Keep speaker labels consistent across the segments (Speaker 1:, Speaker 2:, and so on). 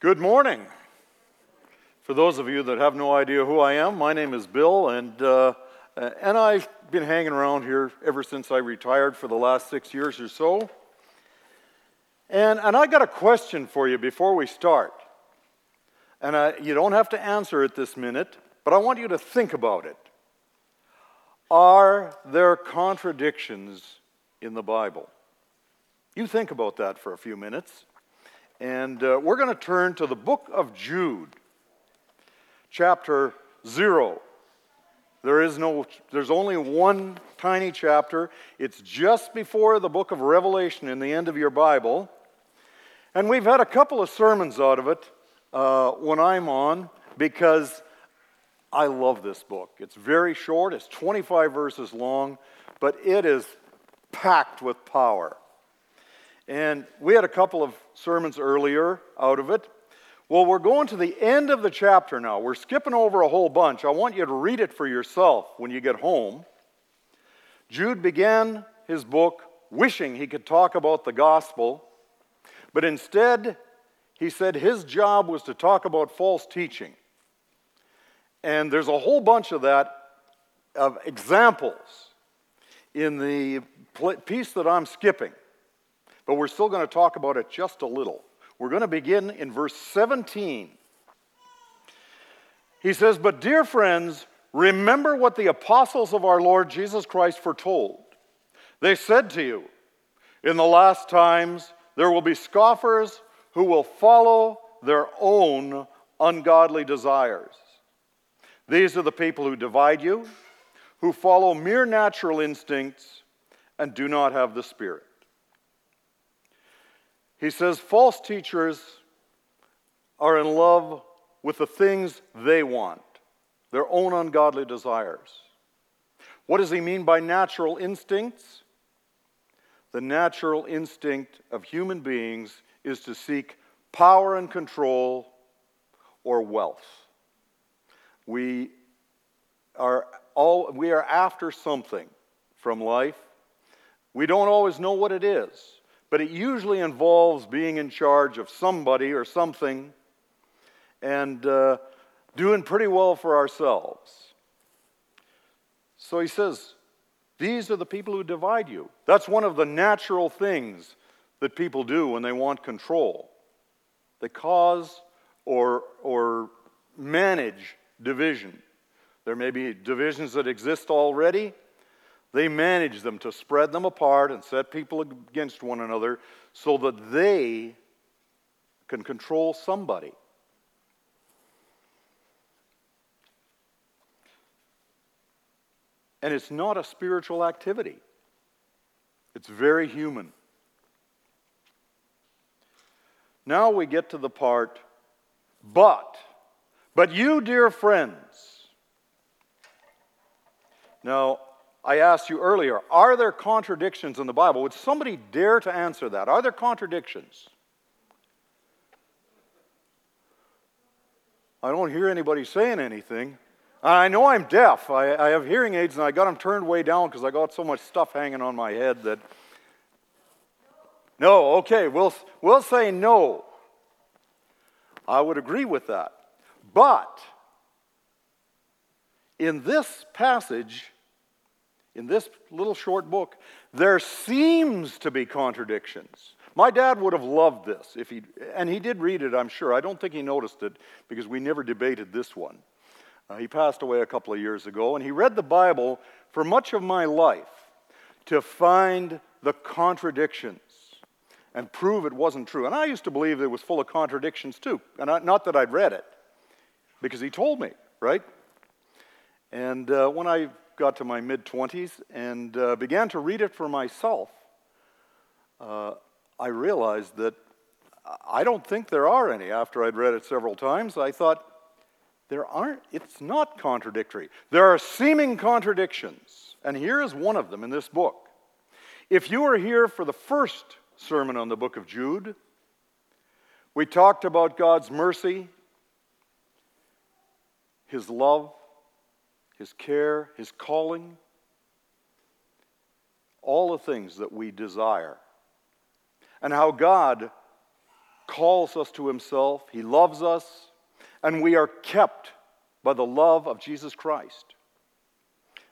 Speaker 1: Good morning. For those of you that have no idea who I am, my name is Bill, and, uh, and I've been hanging around here ever since I retired for the last six years or so. And, and I got a question for you before we start. And I, you don't have to answer it this minute, but I want you to think about it. Are there contradictions in the Bible? You think about that for a few minutes. And uh, we're going to turn to the book of Jude, chapter 0. There is no, there's only one tiny chapter. It's just before the book of Revelation in the end of your Bible. And we've had a couple of sermons out of it uh, when I'm on because I love this book. It's very short, it's 25 verses long, but it is packed with power. And we had a couple of sermons earlier out of it. Well, we're going to the end of the chapter now. We're skipping over a whole bunch. I want you to read it for yourself when you get home. Jude began his book wishing he could talk about the gospel, but instead, he said his job was to talk about false teaching. And there's a whole bunch of that, of examples in the piece that I'm skipping but we're still going to talk about it just a little. We're going to begin in verse 17. He says, But dear friends, remember what the apostles of our Lord Jesus Christ foretold. They said to you, In the last times there will be scoffers who will follow their own ungodly desires. These are the people who divide you, who follow mere natural instincts and do not have the Spirit. He says false teachers are in love with the things they want, their own ungodly desires. What does he mean by natural instincts? The natural instinct of human beings is to seek power and control or wealth. We are, all, we are after something from life. We don't always know what it is but it usually involves being in charge of somebody or something and uh, doing pretty well for ourselves. So he says, These are the people who divide you. That's one of the natural things that people do when they want control. They cause or, or manage division. There may be divisions that exist already, they manage them to spread them apart and set people against one another so that they can control somebody. And it's not a spiritual activity, it's very human. Now we get to the part, but, but you, dear friends. Now, I asked you earlier are there contradictions in the Bible? Would somebody dare to answer that? Are there contradictions? I don't hear anybody saying anything. I know I'm deaf. I, I have hearing aids and I got them turned way down because I got so much stuff hanging on my head that. No, okay, we'll, we'll say no. I would agree with that. But in this passage, in this little short book, there seems to be contradictions. My dad would have loved this if he, and he did read it, I'm sure. I don't think he noticed it because we never debated this one. Uh, he passed away a couple of years ago, and he read the Bible for much of my life to find the contradictions and prove it wasn't true. And I used to believe it was full of contradictions too, and I, not that I'd read it, because he told me, right? And uh, when I got to my mid 20s and uh, began to read it for myself, uh, I realized that I don't think there are any. After I'd read it several times, I thought, there aren't, it's not contradictory. There are seeming contradictions, and here is one of them in this book. If you were here for the first sermon on the book of Jude, we talked about God's mercy, His love, his care, his calling, all the things that we desire. And how God calls us to himself, he loves us, and we are kept by the love of Jesus Christ.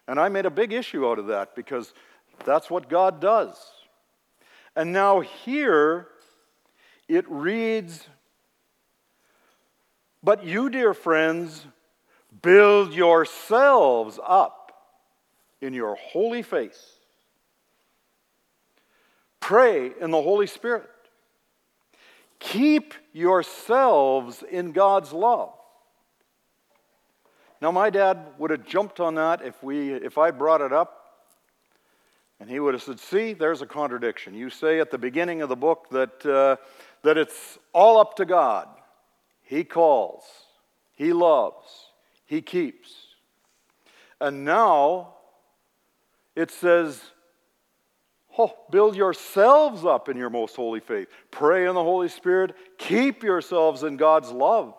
Speaker 1: And I made a big issue out of that because that's what God does. And now here it reads, But you, dear friends, build yourselves up in your holy faith. Pray in the Holy Spirit. Keep yourselves in God's love. Now, my dad would have jumped on that if, we, if I brought it up. And he would have said, See, there's a contradiction. You say at the beginning of the book that, uh, that it's all up to God. He calls, He loves, He keeps. And now it says, Oh, build yourselves up in your most holy faith. Pray in the Holy Spirit. Keep yourselves in God's love.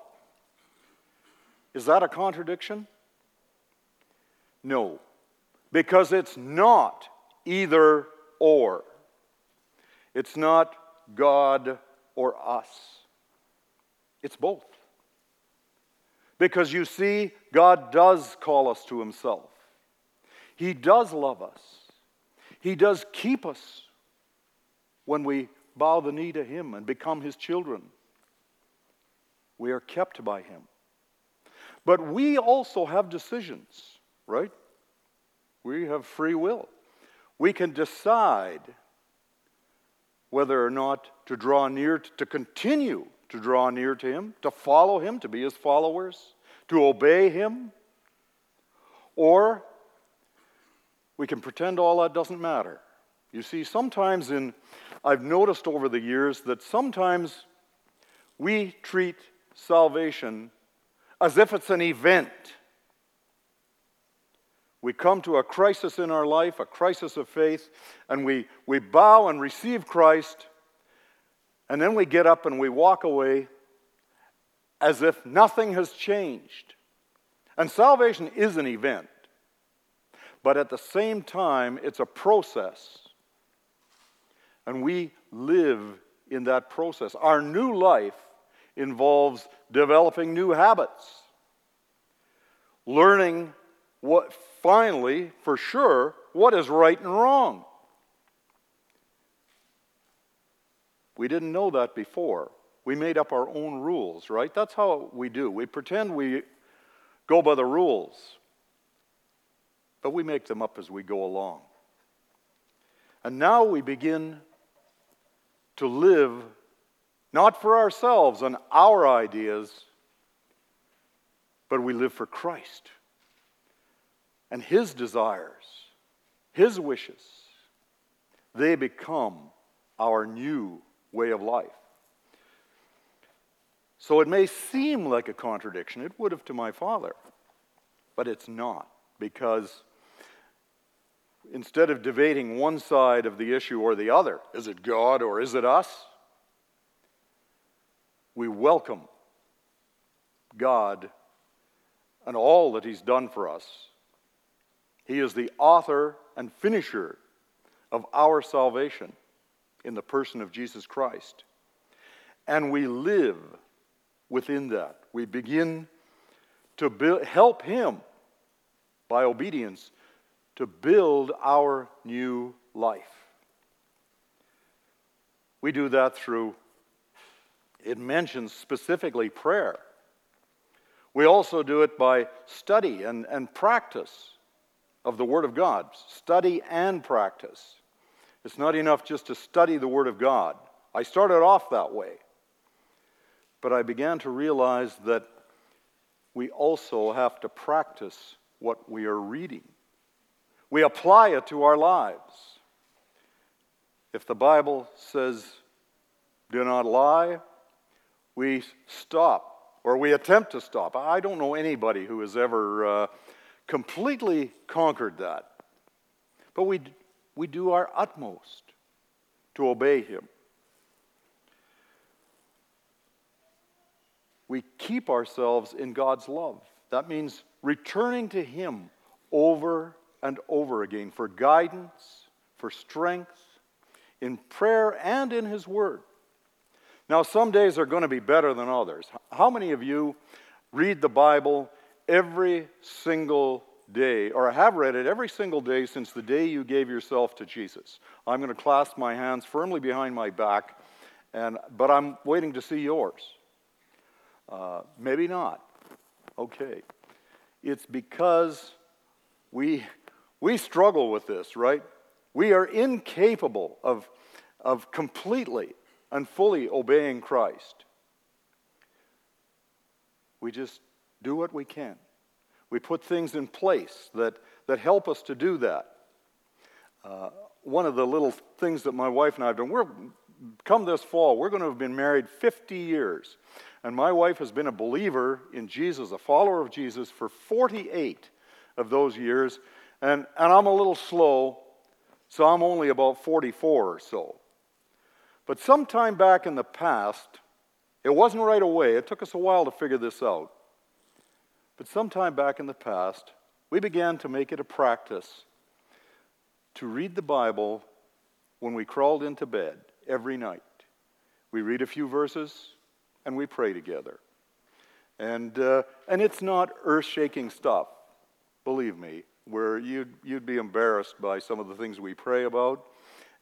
Speaker 1: Is that a contradiction? No, because it's not either or. It's not God or us. It's both. Because you see, God does call us to Himself, He does love us. He does keep us when we bow the knee to Him and become His children. We are kept by Him. But we also have decisions, right? We have free will. We can decide whether or not to draw near, to continue to draw near to Him, to follow Him, to be His followers, to obey Him, or we can pretend all that doesn't matter. You see, sometimes in, I've noticed over the years that sometimes we treat salvation as if it's an event. We come to a crisis in our life, a crisis of faith, and we, we bow and receive Christ, and then we get up and we walk away as if nothing has changed. And salvation is an event. But at the same time, it's a process. And we live in that process. Our new life involves developing new habits, learning what finally, for sure, what is right and wrong. We didn't know that before. We made up our own rules, right? That's how we do. We pretend we go by the rules but we make them up as we go along. And now we begin to live not for ourselves and our ideas, but we live for Christ and His desires, His wishes. They become our new way of life. So it may seem like a contradiction. It would have to my father, but it's not because instead of debating one side of the issue or the other, is it God or is it us? We welcome God and all that He's done for us. He is the author and finisher of our salvation in the person of Jesus Christ. And we live within that. We begin to build, help Him by obedience to build our new life. We do that through, it mentions specifically prayer. We also do it by study and, and practice of the Word of God. Study and practice. It's not enough just to study the Word of God. I started off that way. But I began to realize that we also have to practice what we are reading. We apply it to our lives. If the Bible says, do not lie, we stop or we attempt to stop. I don't know anybody who has ever uh, completely conquered that. But we, we do our utmost to obey Him. We keep ourselves in God's love. That means returning to Him over and over again for guidance, for strength, in prayer and in His Word. Now, some days are going to be better than others. How many of you read the Bible every single day, or I have read it every single day since the day you gave yourself to Jesus? I'm going to clasp my hands firmly behind my back, and, but I'm waiting to see yours. Uh, maybe not. Okay. It's because we, we struggle with this, right? We are incapable of, of completely and fully obeying Christ. We just do what we can. We put things in place that, that help us to do that. Uh, one of the little things that my wife and I have done, we're come this fall, we're going to have been married 50 years. And my wife has been a believer in Jesus, a follower of Jesus, for 48 of those years. And, and I'm a little slow, so I'm only about 44 or so. But sometime back in the past, it wasn't right away, it took us a while to figure this out. But sometime back in the past, we began to make it a practice to read the Bible when we crawled into bed every night. We read a few verses and we pray together. And, uh, and it's not earth shaking stuff, believe me, where you'd, you'd be embarrassed by some of the things we pray about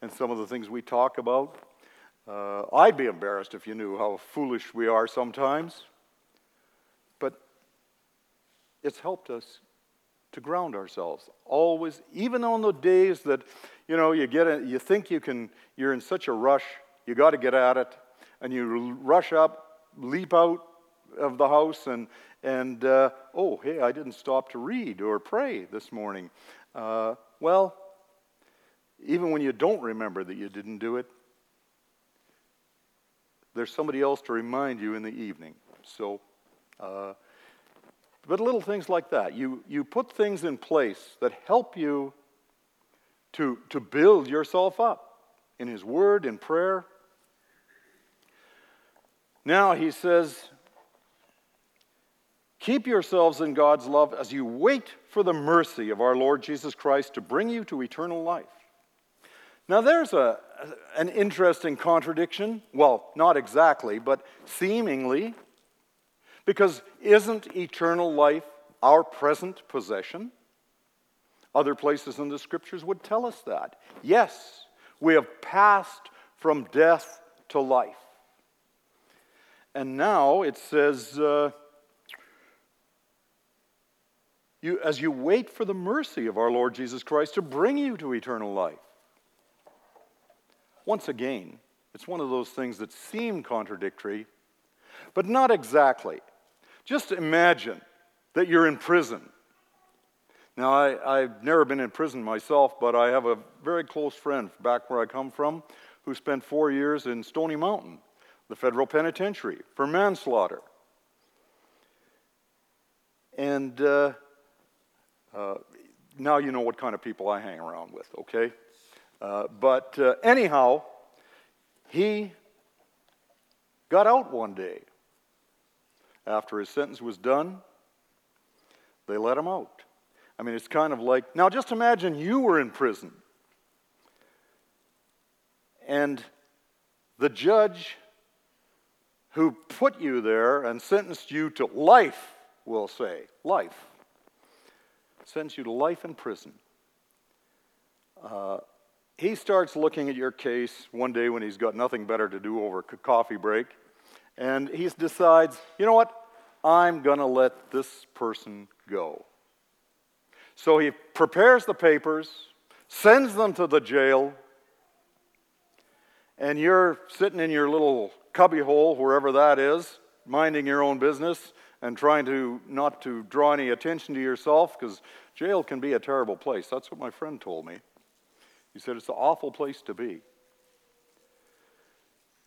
Speaker 1: and some of the things we talk about. Uh, I'd be embarrassed if you knew how foolish we are sometimes. It's helped us to ground ourselves always, even on the days that you know you get it, you think you can, you're in such a rush, you got to get at it, and you rush up, leap out of the house, and and uh, oh hey, I didn't stop to read or pray this morning. Uh, well, even when you don't remember that you didn't do it, there's somebody else to remind you in the evening. So, uh, but little things like that. You, you put things in place that help you to, to build yourself up in His Word, in prayer. Now he says, Keep yourselves in God's love as you wait for the mercy of our Lord Jesus Christ to bring you to eternal life. Now, there's a, an interesting contradiction. Well, not exactly, but seemingly. Because isn't eternal life our present possession? Other places in the scriptures would tell us that. Yes, we have passed from death to life. And now it says, uh, you, as you wait for the mercy of our Lord Jesus Christ to bring you to eternal life. Once again, it's one of those things that seem contradictory, but not exactly. Just imagine that you're in prison. Now, I, have never been in prison myself, but I have a very close friend back where I come from who spent four years in Stony Mountain, the federal penitentiary, for manslaughter. And uh, uh, now you know what kind of people I hang around with, okay? Uh, but uh, anyhow, he got out one day. After his sentence was done, they let him out. I mean, it's kind of like now just imagine you were in prison and the judge who put you there and sentenced you to life, we'll say, life, sentenced you to life in prison. Uh, he starts looking at your case one day when he's got nothing better to do over a coffee break, and he decides, you know what? I'm going to let this person go. So he prepares the papers, sends them to the jail, and you're sitting in your little cubbyhole, wherever that is, minding your own business and trying to not to draw any attention to yourself because jail can be a terrible place. That's what my friend told me. He said it's an awful place to be.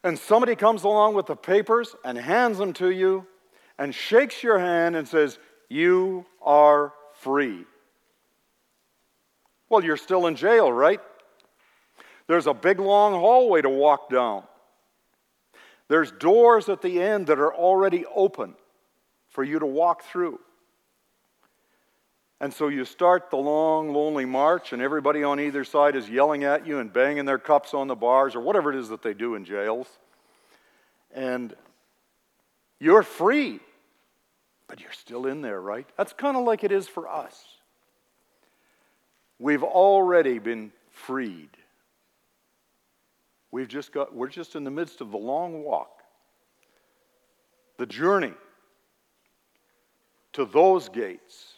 Speaker 1: And somebody comes along with the papers and hands them to you and shakes your hand and says, You are free. Well, you're still in jail, right? There's a big long hallway to walk down. There's doors at the end that are already open for you to walk through. And so you start the long, lonely march, and everybody on either side is yelling at you and banging their cups on the bars or whatever it is that they do in jails. and you're free, but you're still in there, right? That's kind of like it is for us. We've already been freed. We've just got, we're just in the midst of the long walk, the journey to those gates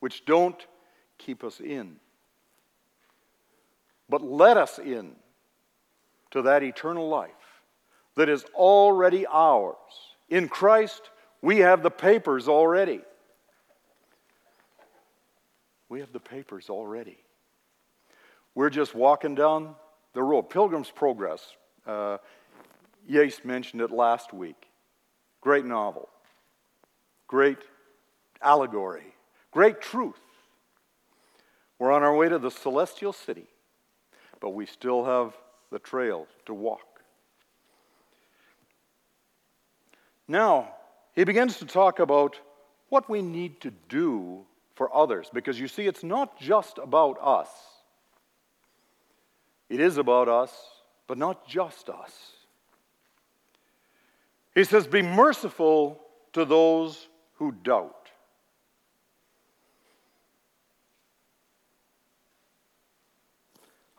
Speaker 1: which don't keep us in, but let us in to that eternal life that is already ours. In Christ, we have the papers already. We have the papers already. We're just walking down the road. Pilgrim's Progress. Uh, mentioned it last week. Great novel. Great allegory. Great truth. We're on our way to the celestial city, but we still have the trail to walk. Now, he begins to talk about what we need to do for others, because you see, it's not just about us. It is about us, but not just us. He says, Be merciful to those who doubt.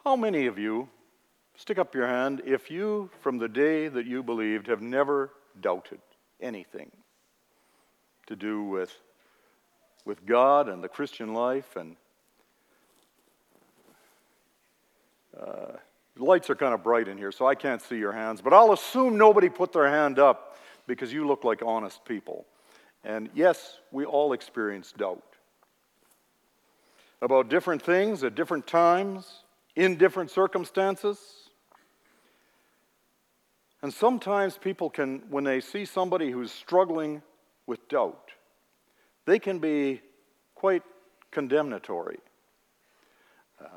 Speaker 1: How many of you, stick up your hand, if you, from the day that you believed, have never doubted anything to do with, with God and the Christian life and uh, lights are kind of bright in here, so I can't see your hands, but I'll assume nobody put their hand up because you look like honest people. And yes, we all experience doubt about different things at different times in different circumstances. And sometimes people can, when they see somebody who's struggling with doubt, they can be quite condemnatory. Uh,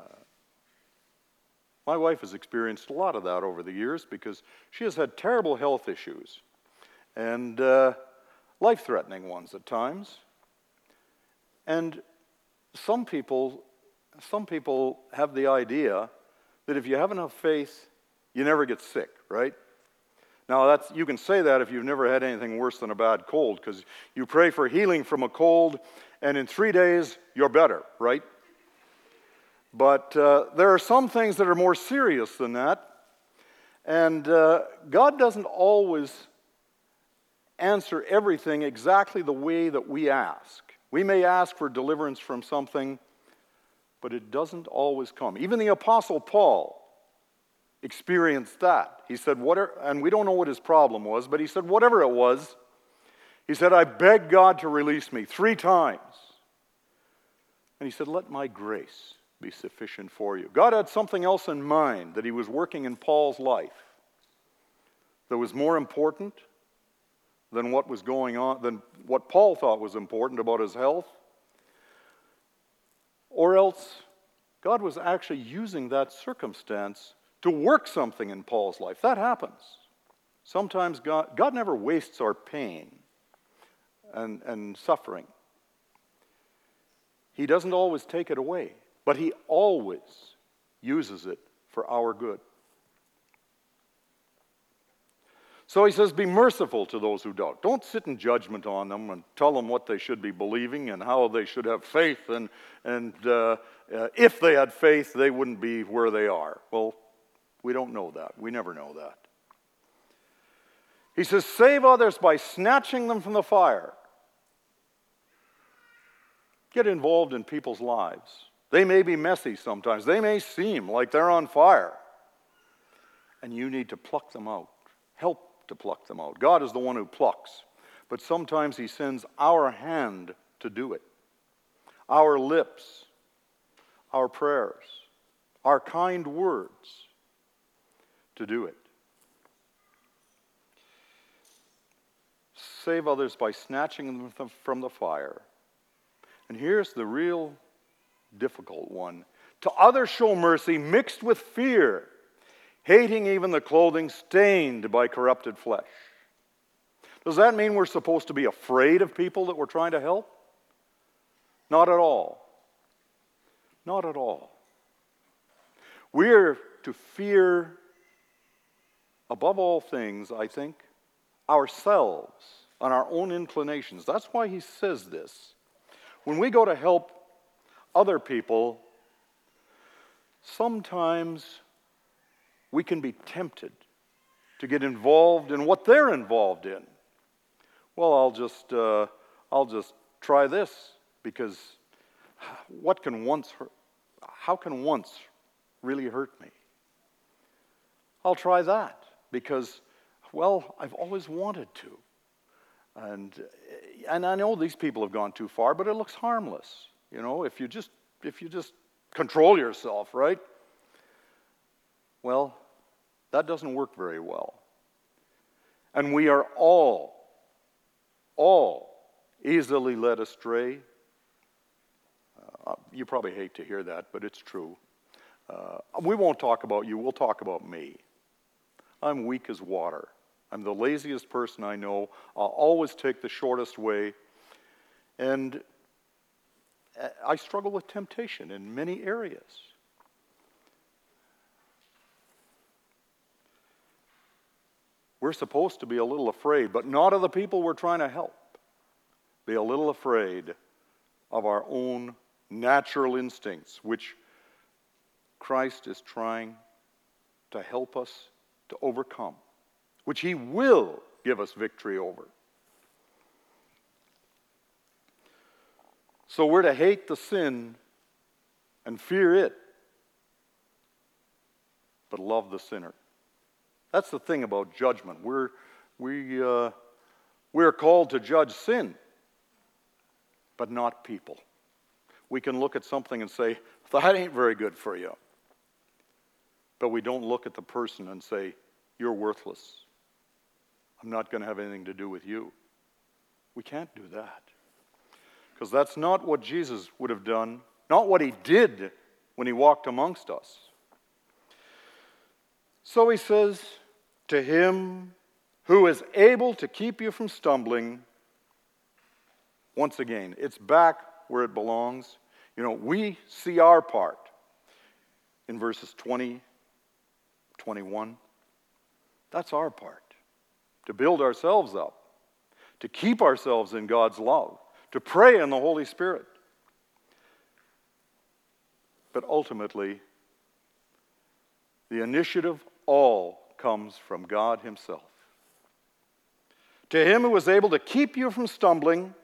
Speaker 1: my wife has experienced a lot of that over the years because she has had terrible health issues and uh, life threatening ones at times. And some people some people have the idea that if you have enough faith, you never get sick, right? Now, that's, you can say that if you've never had anything worse than a bad cold, because you pray for healing from a cold, and in three days, you're better, right? But uh, there are some things that are more serious than that. And uh, God doesn't always answer everything exactly the way that we ask. We may ask for deliverance from something but it doesn't always come. Even the Apostle Paul experienced that. He said, whatever, and we don't know what his problem was, but he said, whatever it was, he said, I beg God to release me three times. And he said, Let my grace be sufficient for you. God had something else in mind that he was working in Paul's life that was more important than what was going on, than what Paul thought was important about his health or else, God was actually using that circumstance to work something in Paul's life. That happens. Sometimes God, God never wastes our pain and, and suffering. He doesn't always take it away, but He always uses it for our good. So he says, Be merciful to those who doubt. Don't sit in judgment on them and tell them what they should be believing and how they should have faith. And, and uh, uh, if they had faith, they wouldn't be where they are. Well, we don't know that. We never know that. He says, Save others by snatching them from the fire. Get involved in people's lives. They may be messy sometimes, they may seem like they're on fire. And you need to pluck them out. Help to pluck them out. God is the one who plucks, but sometimes He sends our hand to do it. Our lips, our prayers, our kind words to do it. Save others by snatching them from the fire. And here's the real difficult one to others show mercy mixed with fear hating even the clothing stained by corrupted flesh. Does that mean we're supposed to be afraid of people that we're trying to help? Not at all. Not at all. We're to fear, above all things, I think, ourselves and our own inclinations. That's why he says this. When we go to help other people, sometimes we can be tempted to get involved in what they're involved in. Well, I'll just, uh, I'll just try this because what can once hurt, how can once really hurt me? I'll try that because, well, I've always wanted to. And, and I know these people have gone too far, but it looks harmless. You know, if you just, if you just control yourself, right? Well, that doesn't work very well. And we are all, all easily led astray. Uh, you probably hate to hear that, but it's true. Uh, we won't talk about you, we'll talk about me. I'm weak as water. I'm the laziest person I know. I'll always take the shortest way. And uh, I struggle with temptation in many areas. We're supposed to be a little afraid, but not of the people we're trying to help. Be a little afraid of our own natural instincts, which Christ is trying to help us to overcome, which He will give us victory over. So we're to hate the sin and fear it, but love the sinner. That's the thing about judgment. We're, we, uh, we're called to judge sin, but not people. We can look at something and say, that ain't very good for you. But we don't look at the person and say, You're worthless. I'm not going to have anything to do with you. We can't do that. Because that's not what Jesus would have done, not what he did when he walked amongst us. So he says, To him who is able to keep you from stumbling, once again, it's back where it belongs. You know, we see our part in verses 20 21. That's our part to build ourselves up, to keep ourselves in God's love, to pray in the Holy Spirit. But ultimately, the initiative all comes from God Himself. To Him who is able to keep you from stumbling,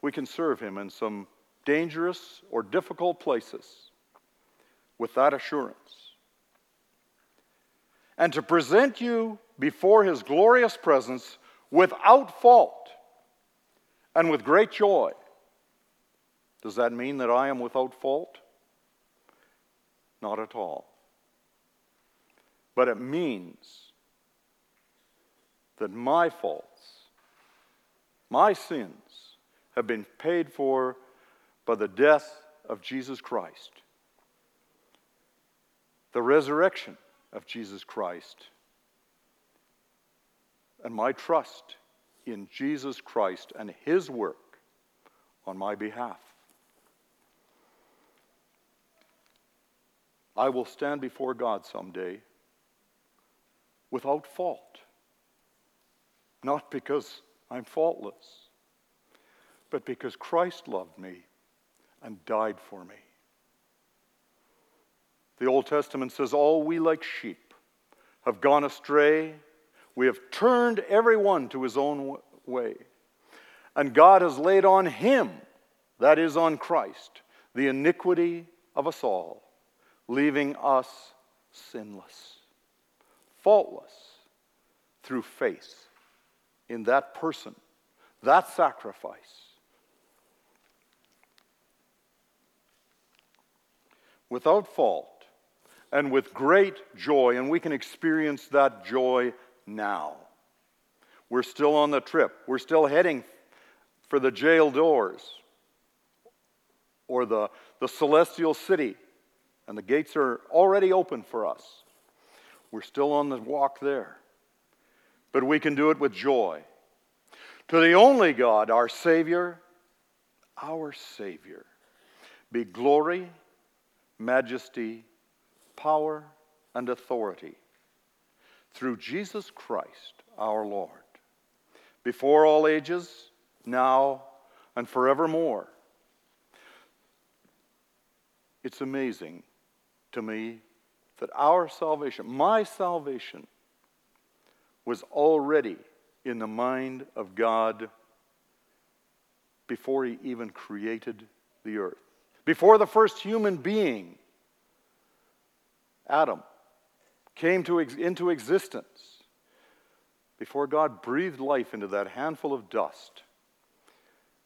Speaker 1: we can serve Him in some dangerous or difficult places with that assurance. And to present you before his glorious presence without fault and with great joy. Does that mean that I am without fault? Not at all. But it means that my faults, my sins, have been paid for by the death of Jesus Christ the resurrection of Jesus Christ, and my trust in Jesus Christ and His work on my behalf. I will stand before God someday without fault. Not because I'm faultless, but because Christ loved me and died for me. The Old Testament says, All we like sheep have gone astray. We have turned everyone to his own way. And God has laid on him, that is, on Christ, the iniquity of us all, leaving us sinless, faultless, through faith in that person, that sacrifice. Without fault, and with great joy, and we can experience that joy now. We're still on the trip, we're still heading for the jail doors or the, the celestial city, and the gates are already open for us. We're still on the walk there, but we can do it with joy. To the only God, our Savior, our Savior, be glory, majesty, power, and authority through Jesus Christ our Lord, before all ages, now, and forevermore. It's amazing to me that our salvation, my salvation, was already in the mind of God before He even created the earth. Before the first human being, Adam, came to ex- into existence, before God breathed life into that handful of dust,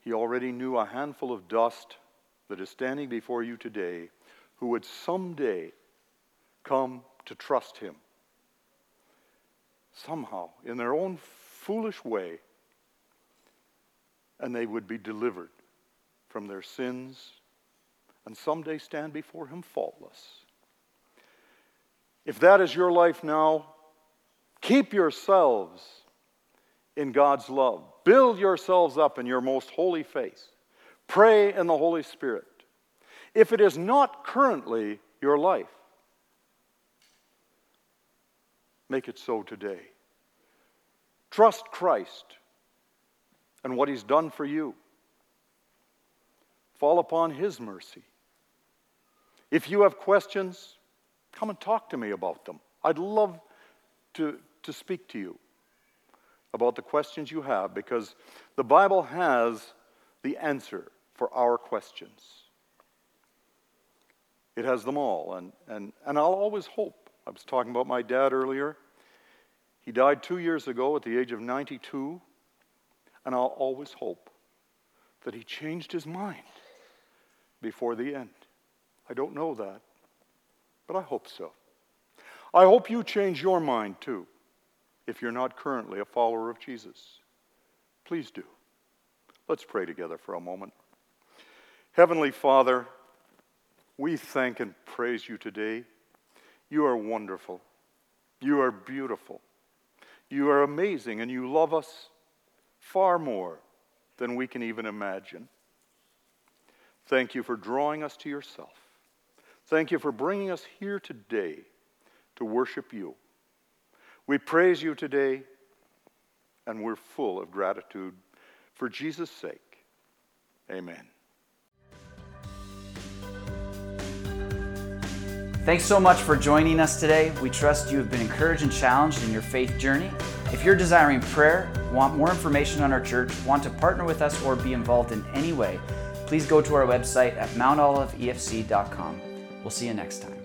Speaker 1: He already knew a handful of dust that is standing before you today who would someday come to trust Him. Somehow, in their own foolish way, and they would be delivered from their sins and someday stand before Him faultless. If that is your life now, keep yourselves in God's love. Build yourselves up in your most holy faith. Pray in the Holy Spirit. If it is not currently your life, make it so today. Trust Christ and what He's done for you. Fall upon His mercy. If you have questions, come and talk to me about them. I'd love to, to speak to you about the questions you have because the Bible has the answer for our questions. It has them all, and, and, and I'll always hope. I was talking about my dad earlier. He died two years ago at the age of 92, and I'll always hope that he changed his mind before the end. I don't know that, but I hope so. I hope you change your mind too if you're not currently a follower of Jesus. Please do. Let's pray together for a moment. Heavenly Father, we thank and praise you today. You are wonderful. You are beautiful. You are amazing, and you love us far more than we can even imagine. Thank you for drawing us to yourself. Thank you for bringing us here today to worship you. We praise you today, and we're full of gratitude for Jesus' sake. Amen.
Speaker 2: Thanks so much for joining us today. We trust you have been encouraged and challenged in your faith journey. If you're desiring prayer, want more information on our church, want to partner with us, or be involved in any way, please go to our website at mountoliveefc.com. We'll see you next time.